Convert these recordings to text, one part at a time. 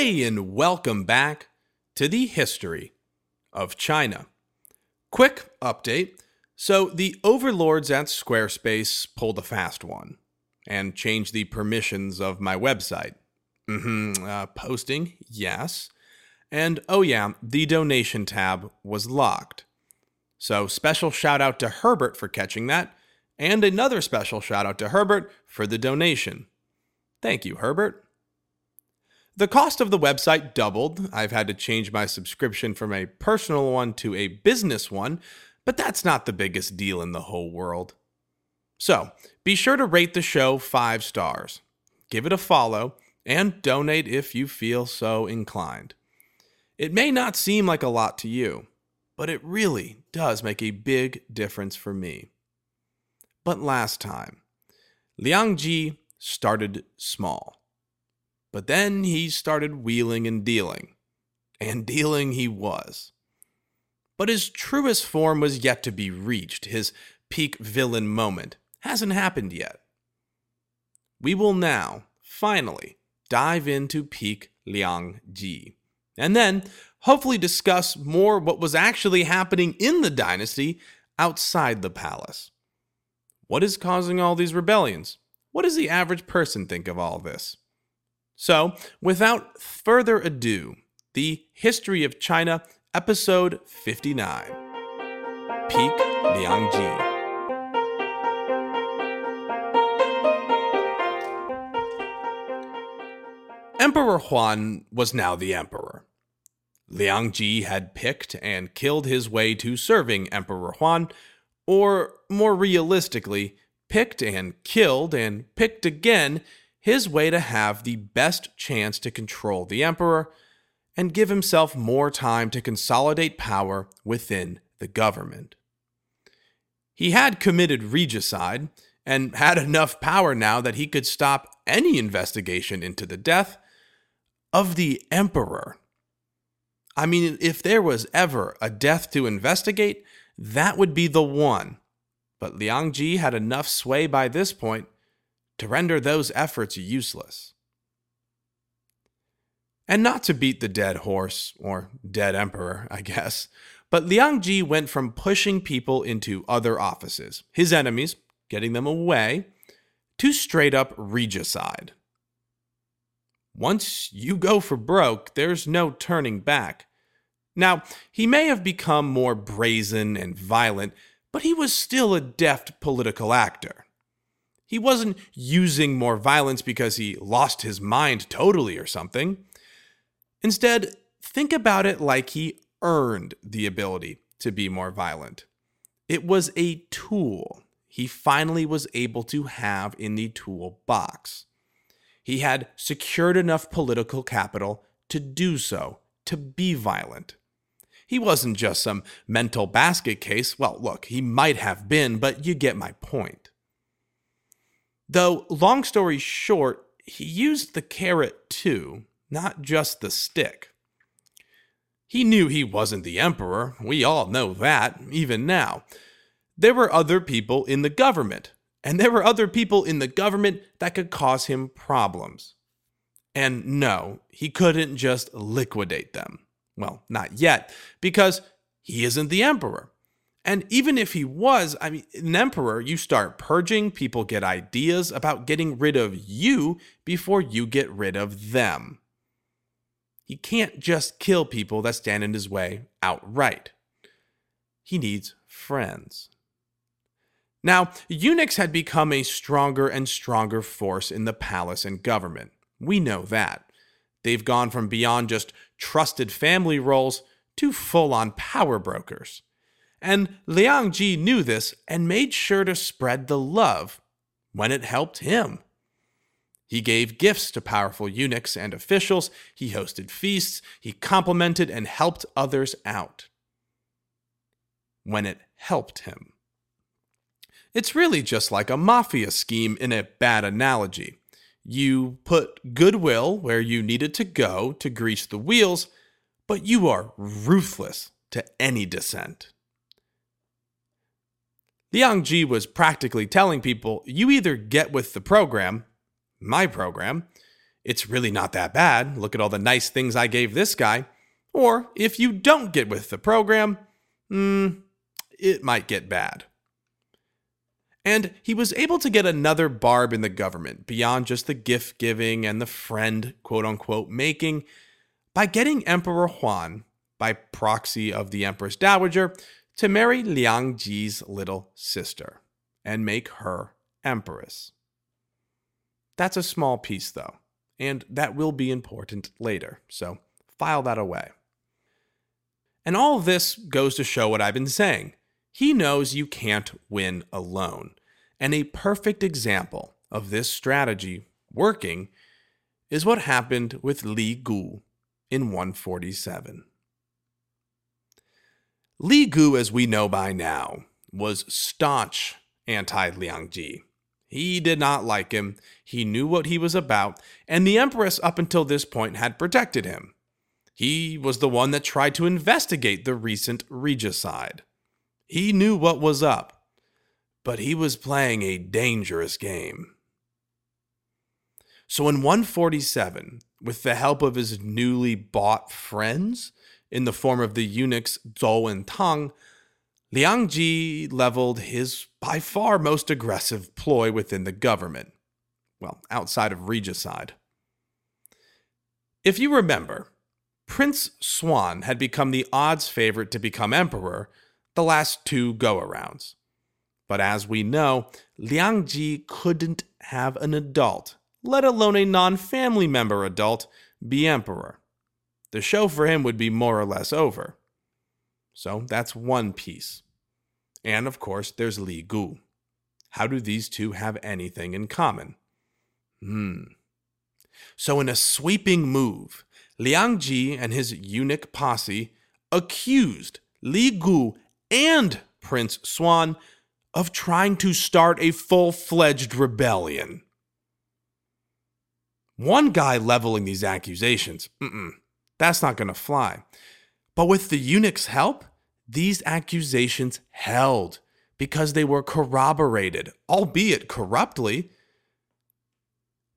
Hey, and welcome back to the history of China. Quick update. So, the overlords at Squarespace pulled a fast one and changed the permissions of my website. Mm-hmm, uh, posting, yes. And oh, yeah, the donation tab was locked. So, special shout out to Herbert for catching that, and another special shout out to Herbert for the donation. Thank you, Herbert. The cost of the website doubled. I've had to change my subscription from a personal one to a business one, but that's not the biggest deal in the whole world. So, be sure to rate the show five stars, give it a follow, and donate if you feel so inclined. It may not seem like a lot to you, but it really does make a big difference for me. But last time, Liang Ji started small. But then he started wheeling and dealing. And dealing he was. But his truest form was yet to be reached. His peak villain moment hasn't happened yet. We will now, finally, dive into peak Liang Ji. And then, hopefully, discuss more what was actually happening in the dynasty outside the palace. What is causing all these rebellions? What does the average person think of all this? So, without further ado, the History of China, episode 59 Peak Liangji. Emperor Huan was now the emperor. Liang Ji had picked and killed his way to serving Emperor Huan, or more realistically, picked and killed and picked again his way to have the best chance to control the emperor and give himself more time to consolidate power within the government. He had committed regicide and had enough power now that he could stop any investigation into the death of the emperor. I mean, if there was ever a death to investigate, that would be the one. But Liang Ji had enough sway by this point to render those efforts useless. And not to beat the dead horse, or dead emperor, I guess, but Liang Ji went from pushing people into other offices, his enemies, getting them away, to straight up regicide. Once you go for broke, there's no turning back. Now, he may have become more brazen and violent, but he was still a deft political actor. He wasn't using more violence because he lost his mind totally or something. Instead, think about it like he earned the ability to be more violent. It was a tool he finally was able to have in the toolbox. He had secured enough political capital to do so, to be violent. He wasn't just some mental basket case. Well, look, he might have been, but you get my point. Though, long story short, he used the carrot too, not just the stick. He knew he wasn't the emperor, we all know that, even now. There were other people in the government, and there were other people in the government that could cause him problems. And no, he couldn't just liquidate them. Well, not yet, because he isn't the emperor. And even if he was, I mean, an emperor, you start purging, people get ideas about getting rid of you before you get rid of them. He can't just kill people that stand in his way outright. He needs friends. Now, eunuchs had become a stronger and stronger force in the palace and government. We know that. They've gone from beyond just trusted family roles to full on power brokers. And Liang Ji knew this and made sure to spread the love when it helped him. He gave gifts to powerful eunuchs and officials, he hosted feasts, he complimented and helped others out. When it helped him. It's really just like a mafia scheme in a bad analogy. You put goodwill where you needed to go to grease the wheels, but you are ruthless to any dissent. Liang Ji was practically telling people you either get with the program, my program, it's really not that bad. Look at all the nice things I gave this guy. Or if you don't get with the program, hmm, it might get bad. And he was able to get another barb in the government beyond just the gift giving and the friend, quote unquote, making by getting Emperor Huan, by proxy of the Empress Dowager, to marry Liang Ji's little sister and make her empress. That's a small piece, though, and that will be important later, so file that away. And all this goes to show what I've been saying. He knows you can't win alone. And a perfect example of this strategy working is what happened with Li Gu in 147. Li Gu, as we know by now, was staunch anti Liang Ji. He did not like him, he knew what he was about, and the Empress up until this point had protected him. He was the one that tried to investigate the recent regicide. He knew what was up, but he was playing a dangerous game. So in 147, with the help of his newly bought friends, in the form of the eunuchs Zhou and Tang, Liang Ji leveled his by far most aggressive ploy within the government. Well, outside of regicide. If you remember, Prince Suan had become the odds favorite to become emperor the last two go arounds. But as we know, Liang Ji couldn't have an adult, let alone a non family member adult, be emperor the show for him would be more or less over. So that's one piece. And of course, there's Li Gu. How do these two have anything in common? Hmm. So, in a sweeping move, Liang Ji and his eunuch posse accused Li Gu and Prince Xuan of trying to start a full fledged rebellion. One guy leveling these accusations, that's not going to fly. But with the eunuch's help, these accusations held because they were corroborated, albeit corruptly.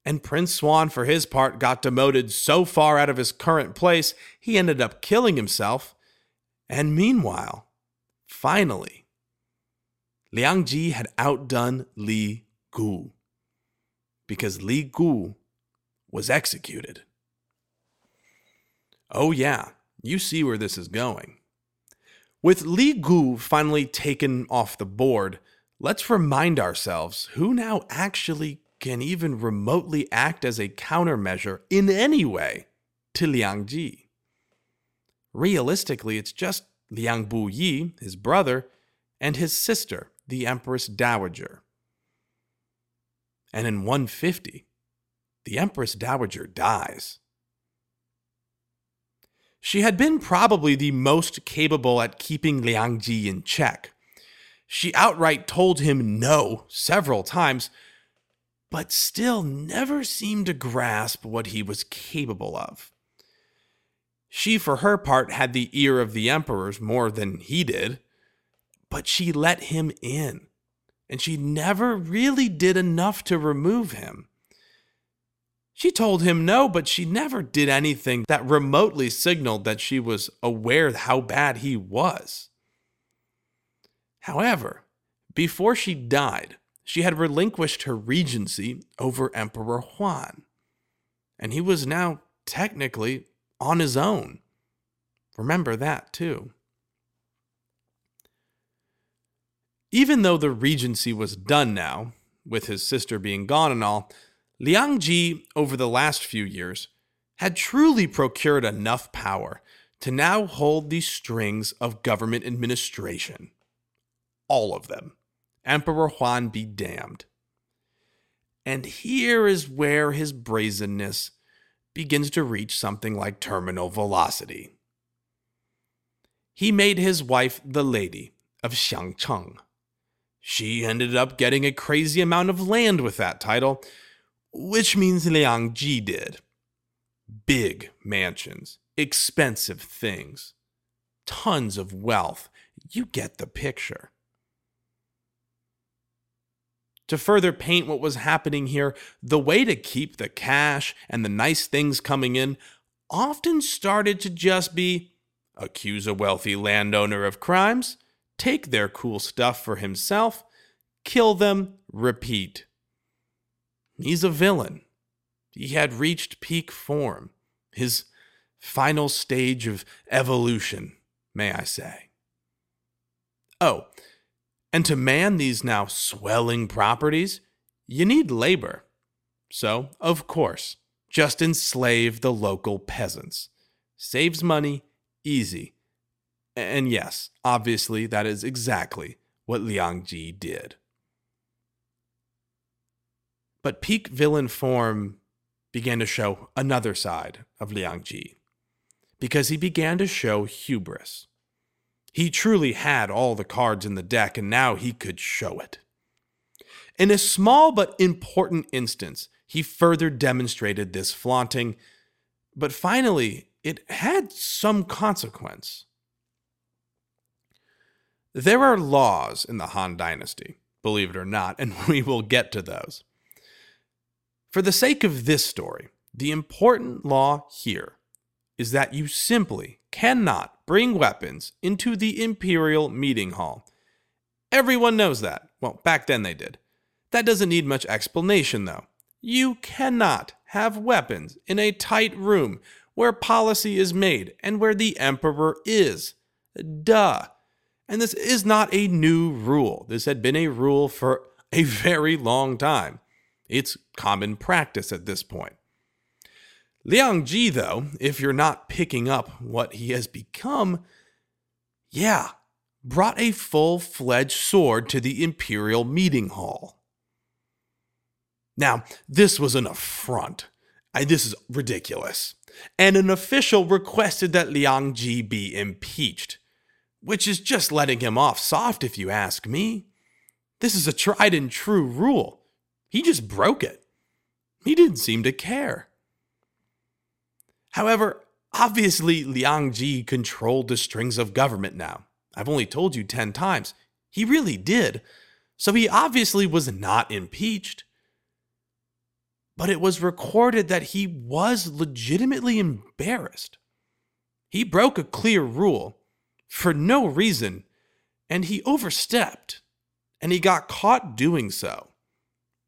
And Prince Suan, for his part, got demoted so far out of his current place, he ended up killing himself. And meanwhile, finally, Liang Ji had outdone Li Gu because Li Gu was executed. Oh, yeah, you see where this is going. With Li Gu finally taken off the board, let's remind ourselves who now actually can even remotely act as a countermeasure in any way to Liang Ji. Realistically, it's just Liang Bu Yi, his brother, and his sister, the Empress Dowager. And in 150, the Empress Dowager dies. She had been probably the most capable at keeping Liang Ji in check. She outright told him no several times, but still never seemed to grasp what he was capable of. She, for her part, had the ear of the emperors more than he did, but she let him in, and she never really did enough to remove him. She told him no, but she never did anything that remotely signaled that she was aware how bad he was. However, before she died, she had relinquished her regency over Emperor Huan, and he was now technically on his own. Remember that too. Even though the regency was done now, with his sister being gone and all, Liang Ji, over the last few years, had truly procured enough power to now hold the strings of government administration. All of them. Emperor Huan be damned. And here is where his brazenness begins to reach something like terminal velocity. He made his wife the lady of Xiangcheng. She ended up getting a crazy amount of land with that title, which means Liang Ji did. Big mansions, expensive things, tons of wealth. You get the picture. To further paint what was happening here, the way to keep the cash and the nice things coming in often started to just be accuse a wealthy landowner of crimes, take their cool stuff for himself, kill them, repeat. He's a villain. He had reached peak form, his final stage of evolution, may I say. Oh, and to man these now swelling properties, you need labor. So, of course, just enslave the local peasants. Saves money, easy. And yes, obviously, that is exactly what Liang Ji did. But peak villain form began to show another side of Liang Ji, because he began to show hubris. He truly had all the cards in the deck, and now he could show it. In a small but important instance, he further demonstrated this flaunting, but finally, it had some consequence. There are laws in the Han Dynasty, believe it or not, and we will get to those. For the sake of this story, the important law here is that you simply cannot bring weapons into the Imperial Meeting Hall. Everyone knows that. Well, back then they did. That doesn't need much explanation, though. You cannot have weapons in a tight room where policy is made and where the Emperor is. Duh. And this is not a new rule. This had been a rule for a very long time. It's common practice at this point. Liang Ji, though, if you're not picking up what he has become, yeah, brought a full fledged sword to the Imperial Meeting Hall. Now, this was an affront. I, this is ridiculous. And an official requested that Liang Ji be impeached, which is just letting him off soft, if you ask me. This is a tried and true rule. He just broke it. He didn't seem to care. However, obviously, Liang Ji controlled the strings of government now. I've only told you 10 times. He really did. So he obviously was not impeached. But it was recorded that he was legitimately embarrassed. He broke a clear rule for no reason, and he overstepped, and he got caught doing so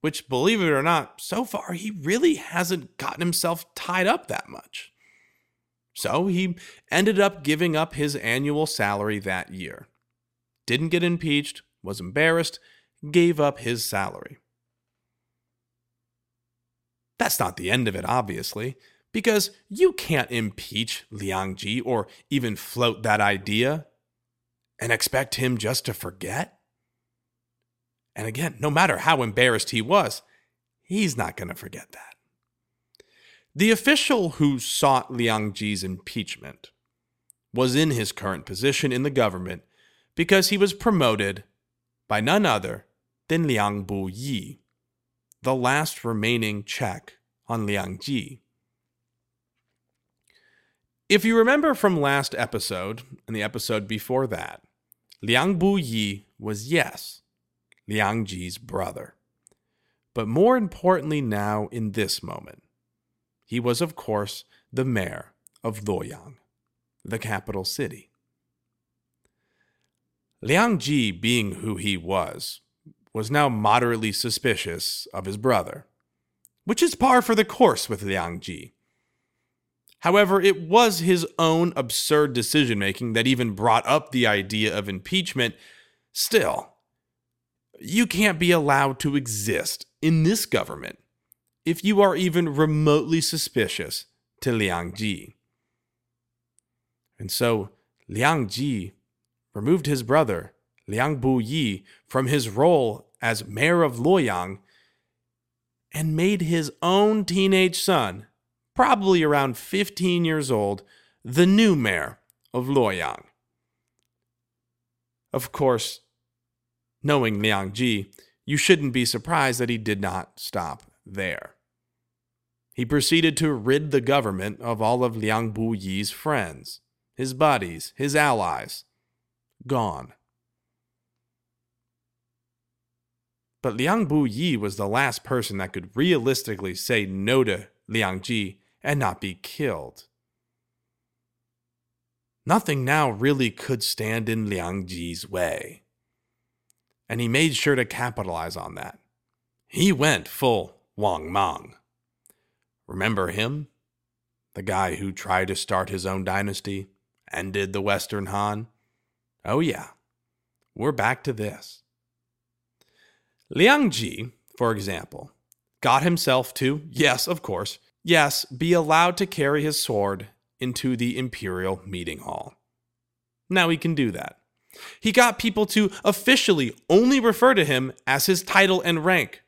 which, believe it or not, so far he really hasn't gotten himself tied up that much. So he ended up giving up his annual salary that year. Didn't get impeached, was embarrassed, gave up his salary. That's not the end of it, obviously, because you can't impeach Liang Ji or even float that idea and expect him just to forget. And again, no matter how embarrassed he was, he's not going to forget that. The official who sought Liang Ji's impeachment was in his current position in the government because he was promoted by none other than Liang Bu Yi, the last remaining check on Liang Ji. If you remember from last episode and the episode before that, Liang Bu Yi was, yes, Liang Ji's brother. But more importantly, now in this moment, he was, of course, the mayor of Luoyang, the capital city. Liang Ji, being who he was, was now moderately suspicious of his brother, which is par for the course with Liang Ji. However, it was his own absurd decision making that even brought up the idea of impeachment. Still, you can't be allowed to exist in this government if you are even remotely suspicious to Liang Ji. And so Liang Ji removed his brother, Liang Bu Yi, from his role as mayor of Luoyang and made his own teenage son, probably around 15 years old, the new mayor of Luoyang. Of course, knowing Liang Ji, you shouldn't be surprised that he did not stop there. He proceeded to rid the government of all of Liang Bu Yi's friends, his buddies, his allies. Gone. But Liang Bu Yi was the last person that could realistically say no to Liang Ji and not be killed. Nothing now really could stand in Liang Ji's way. And he made sure to capitalize on that. He went full Wang Mang. Remember him? The guy who tried to start his own dynasty, ended the Western Han? Oh, yeah. We're back to this. Liang Ji, for example, got himself to, yes, of course, yes, be allowed to carry his sword into the imperial meeting hall. Now he can do that. He got people to officially only refer to him as his title and rank,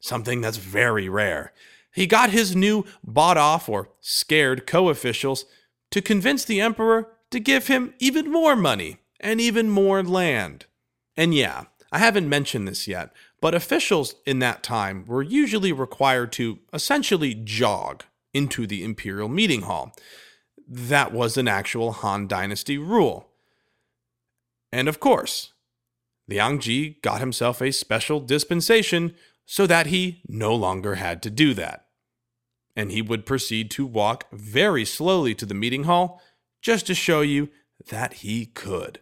something that's very rare. He got his new bought off or scared co officials to convince the emperor to give him even more money and even more land. And yeah, I haven't mentioned this yet, but officials in that time were usually required to essentially jog into the imperial meeting hall. That was an actual Han Dynasty rule. And of course, Liang Ji got himself a special dispensation so that he no longer had to do that. And he would proceed to walk very slowly to the meeting hall just to show you that he could.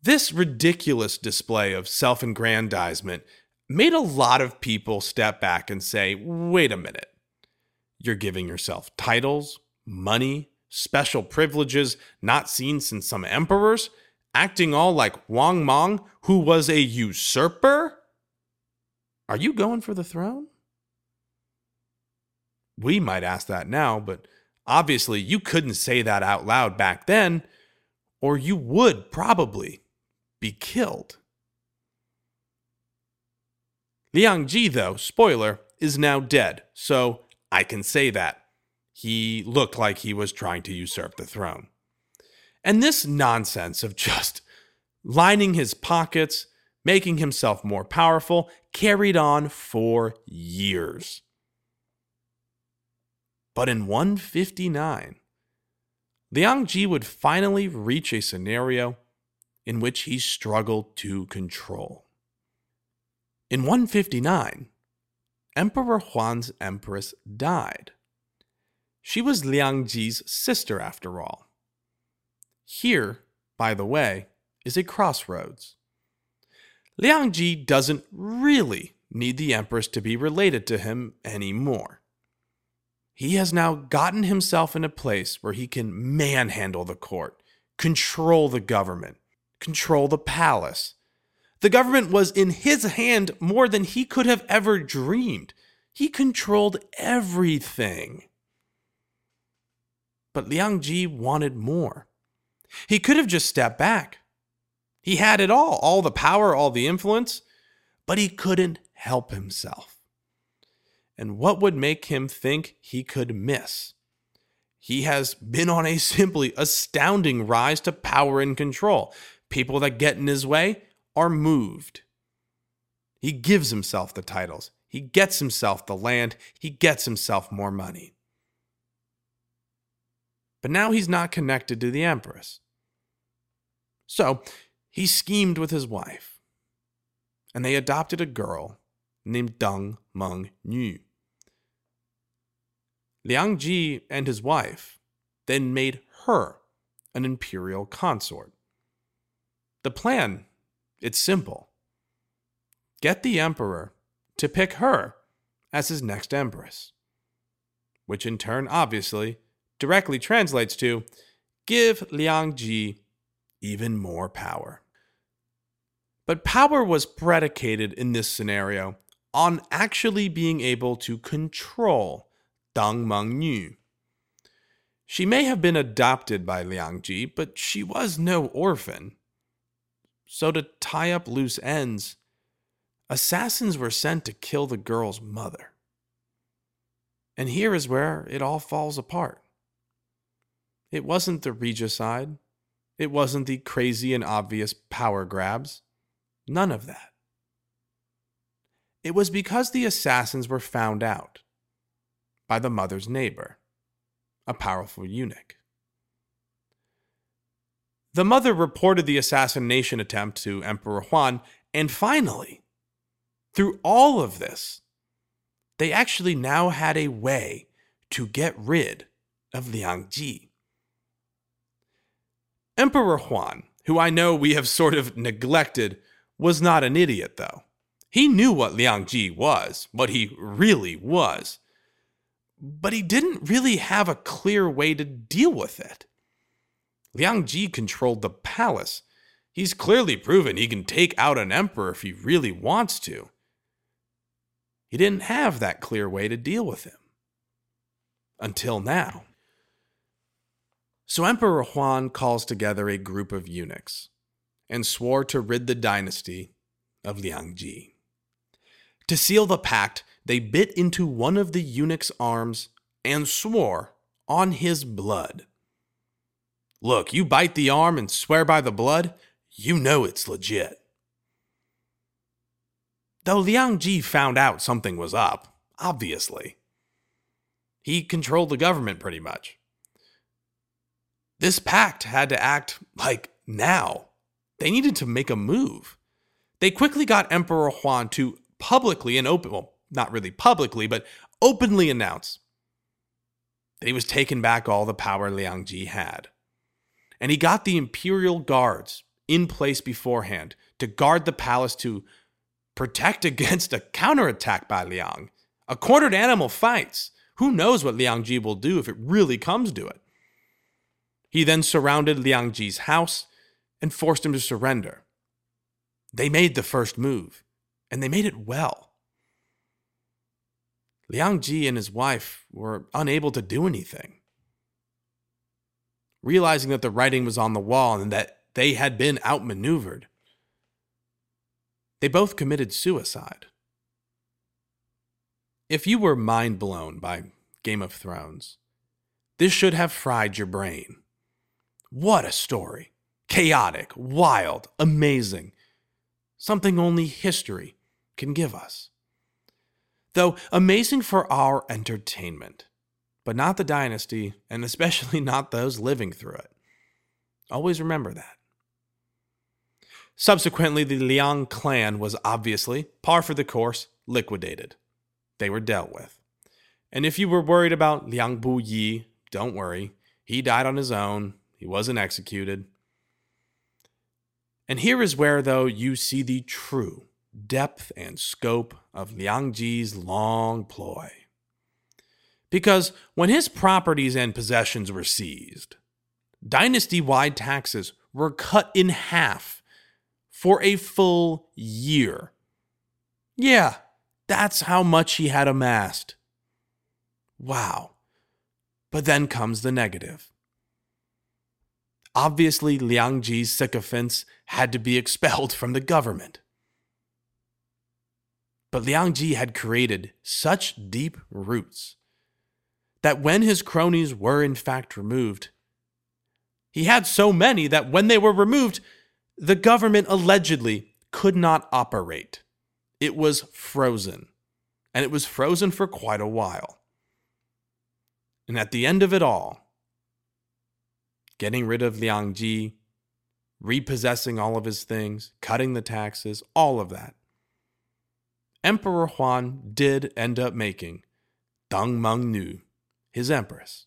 This ridiculous display of self aggrandizement made a lot of people step back and say, wait a minute. You're giving yourself titles, money, special privileges not seen since some emperors, acting all like Wang Mang, who was a usurper? Are you going for the throne? We might ask that now, but obviously you couldn't say that out loud back then, or you would probably be killed. Liang Ji, though, spoiler, is now dead, so I can say that. He looked like he was trying to usurp the throne. And this nonsense of just lining his pockets, making himself more powerful, carried on for years. But in 159, Liang Ji would finally reach a scenario in which he struggled to control. In 159, Emperor Huan's empress died. She was Liang Ji's sister, after all. Here, by the way, is a crossroads. Liang Ji doesn't really need the empress to be related to him anymore. He has now gotten himself in a place where he can manhandle the court, control the government, control the palace. The government was in his hand more than he could have ever dreamed. He controlled everything. But Liang Ji wanted more. He could have just stepped back. He had it all all the power, all the influence, but he couldn't help himself. And what would make him think he could miss? He has been on a simply astounding rise to power and control people that get in his way are moved. He gives himself the titles, he gets himself the land, he gets himself more money. But now he's not connected to the Empress. So he schemed with his wife, and they adopted a girl named Deng Meng Nu. Liang Ji and his wife then made her an imperial consort. The plan, it's simple. Get the emperor to pick her as his next empress, which in turn obviously directly translates to give Liang Ji even more power. But power was predicated in this scenario on actually being able to control Deng Meng Nu. She may have been adopted by Liang Ji, but she was no orphan. So, to tie up loose ends, assassins were sent to kill the girl's mother. And here is where it all falls apart. It wasn't the regicide, it wasn't the crazy and obvious power grabs. None of that. It was because the assassins were found out by the mother's neighbor, a powerful eunuch. The mother reported the assassination attempt to Emperor Huan, and finally, through all of this, they actually now had a way to get rid of Liang Ji. Emperor Huan, who I know we have sort of neglected, was not an idiot, though. He knew what Liang Ji was, what he really was. But he didn't really have a clear way to deal with it. Liang Ji controlled the palace. He's clearly proven he can take out an emperor if he really wants to. He didn't have that clear way to deal with him. Until now. So Emperor Huan calls together a group of eunuchs and swore to rid the dynasty of Liang Ji. To seal the pact, they bit into one of the eunuch's arms and swore on his blood. Look, you bite the arm and swear by the blood, you know it's legit. Though Liang Ji found out something was up, obviously. He controlled the government pretty much. This pact had to act like now. They needed to make a move. They quickly got Emperor Huan to publicly and open, well, not really publicly, but openly announce that he was taking back all the power Liang Ji had. And he got the imperial guards in place beforehand to guard the palace to protect against a counterattack by Liang. A cornered animal fights. Who knows what Liang Ji will do if it really comes to it? He then surrounded Liang Ji's house and forced him to surrender. They made the first move, and they made it well. Liang Ji and his wife were unable to do anything. Realizing that the writing was on the wall and that they had been outmaneuvered, they both committed suicide. If you were mind blown by Game of Thrones, this should have fried your brain. What a story! Chaotic, wild, amazing. Something only history can give us. Though amazing for our entertainment, but not the dynasty, and especially not those living through it. Always remember that. Subsequently, the Liang clan was obviously, par for the course, liquidated. They were dealt with. And if you were worried about Liang Bu Yi, don't worry. He died on his own, he wasn't executed. And here is where, though, you see the true depth and scope of Liang Ji's long ploy. Because when his properties and possessions were seized, dynasty wide taxes were cut in half for a full year. Yeah, that's how much he had amassed. Wow. But then comes the negative. Obviously, Liang Ji's sycophants had to be expelled from the government. But Liang Ji had created such deep roots that when his cronies were in fact removed, he had so many that when they were removed, the government allegedly could not operate. It was frozen, and it was frozen for quite a while. And at the end of it all, getting rid of Liang Ji, repossessing all of his things, cutting the taxes, all of that. Emperor Huan did end up making Deng Meng Nu his empress.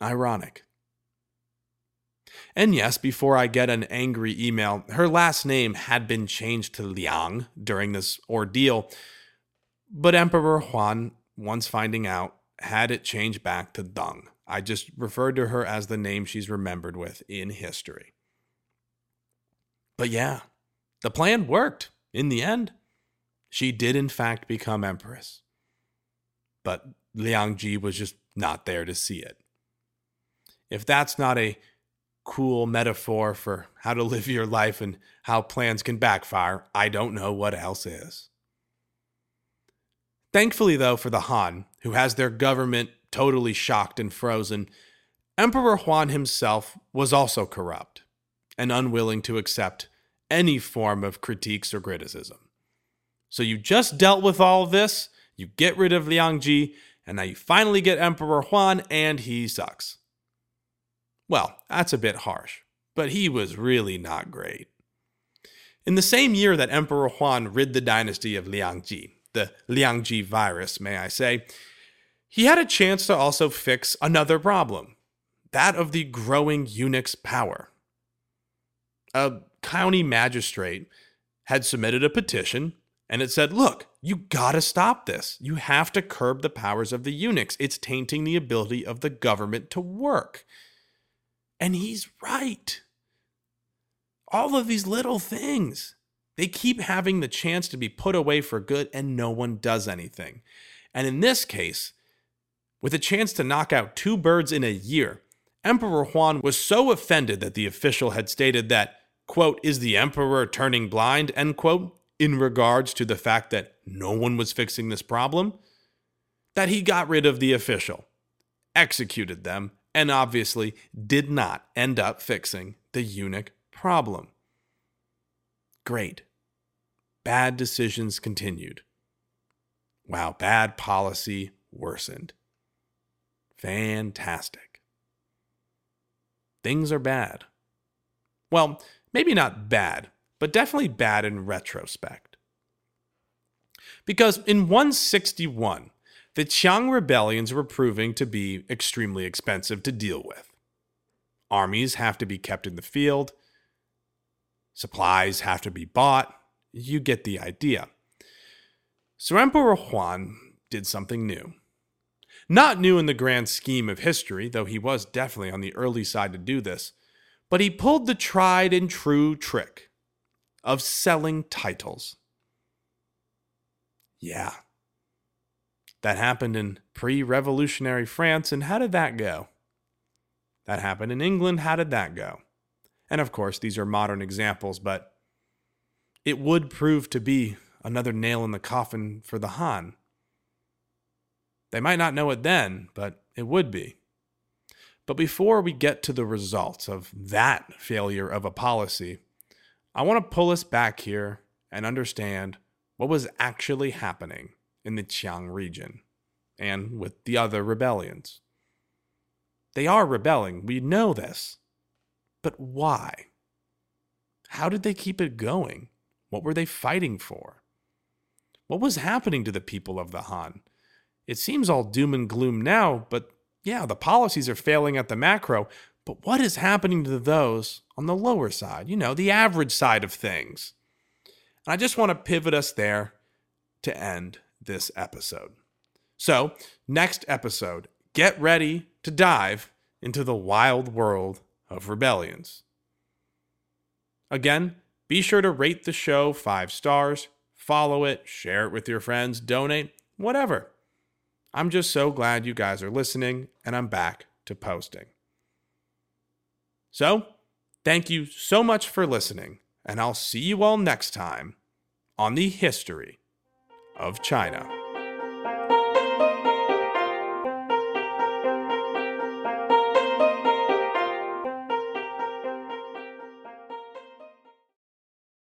Ironic. And yes, before I get an angry email, her last name had been changed to Liang during this ordeal, but Emperor Huan, once finding out, had it changed back to Deng. I just referred to her as the name she's remembered with in history. But yeah, the plan worked in the end. She did, in fact, become empress. But Liang Ji was just not there to see it. If that's not a cool metaphor for how to live your life and how plans can backfire, I don't know what else is. Thankfully, though, for the Han, who has their government totally shocked and frozen, Emperor Huan himself was also corrupt and unwilling to accept any form of critiques or criticism. So you just dealt with all this, you get rid of Liang Ji, and now you finally get Emperor Huan, and he sucks. Well, that's a bit harsh, but he was really not great. In the same year that Emperor Huan rid the dynasty of Liang Liangji, the Liang Liangji virus, may I say, he had a chance to also fix another problem that of the growing eunuch's power. A county magistrate had submitted a petition and it said, look, you gotta stop this. You have to curb the powers of the eunuchs. It's tainting the ability of the government to work. And he's right. All of these little things, they keep having the chance to be put away for good, and no one does anything. And in this case, with a chance to knock out two birds in a year, Emperor Huan was so offended that the official had stated that, quote, is the emperor turning blind, end quote, in regards to the fact that no one was fixing this problem, that he got rid of the official, executed them, and obviously did not end up fixing the eunuch problem. Great. Bad decisions continued. Wow, bad policy worsened. Fantastic. Things are bad. Well, maybe not bad, but definitely bad in retrospect. Because in 161, the Qiang rebellions were proving to be extremely expensive to deal with. Armies have to be kept in the field, supplies have to be bought. You get the idea. So Emperor Huan did something new. Not new in the grand scheme of history, though he was definitely on the early side to do this, but he pulled the tried and true trick of selling titles. Yeah. That happened in pre revolutionary France, and how did that go? That happened in England, how did that go? And of course, these are modern examples, but it would prove to be another nail in the coffin for the Han. They might not know it then, but it would be. But before we get to the results of that failure of a policy, I want to pull us back here and understand what was actually happening in the Qiang region and with the other rebellions. They are rebelling, we know this. But why? How did they keep it going? What were they fighting for? What was happening to the people of the Han? It seems all doom and gloom now, but yeah, the policies are failing at the macro, but what is happening to those on the lower side, you know, the average side of things? And I just want to pivot us there to end this episode. So, next episode, get ready to dive into the wild world of rebellions. Again, be sure to rate the show five stars, follow it, share it with your friends, donate, whatever. I'm just so glad you guys are listening, and I'm back to posting. So, thank you so much for listening, and I'll see you all next time on the history of China.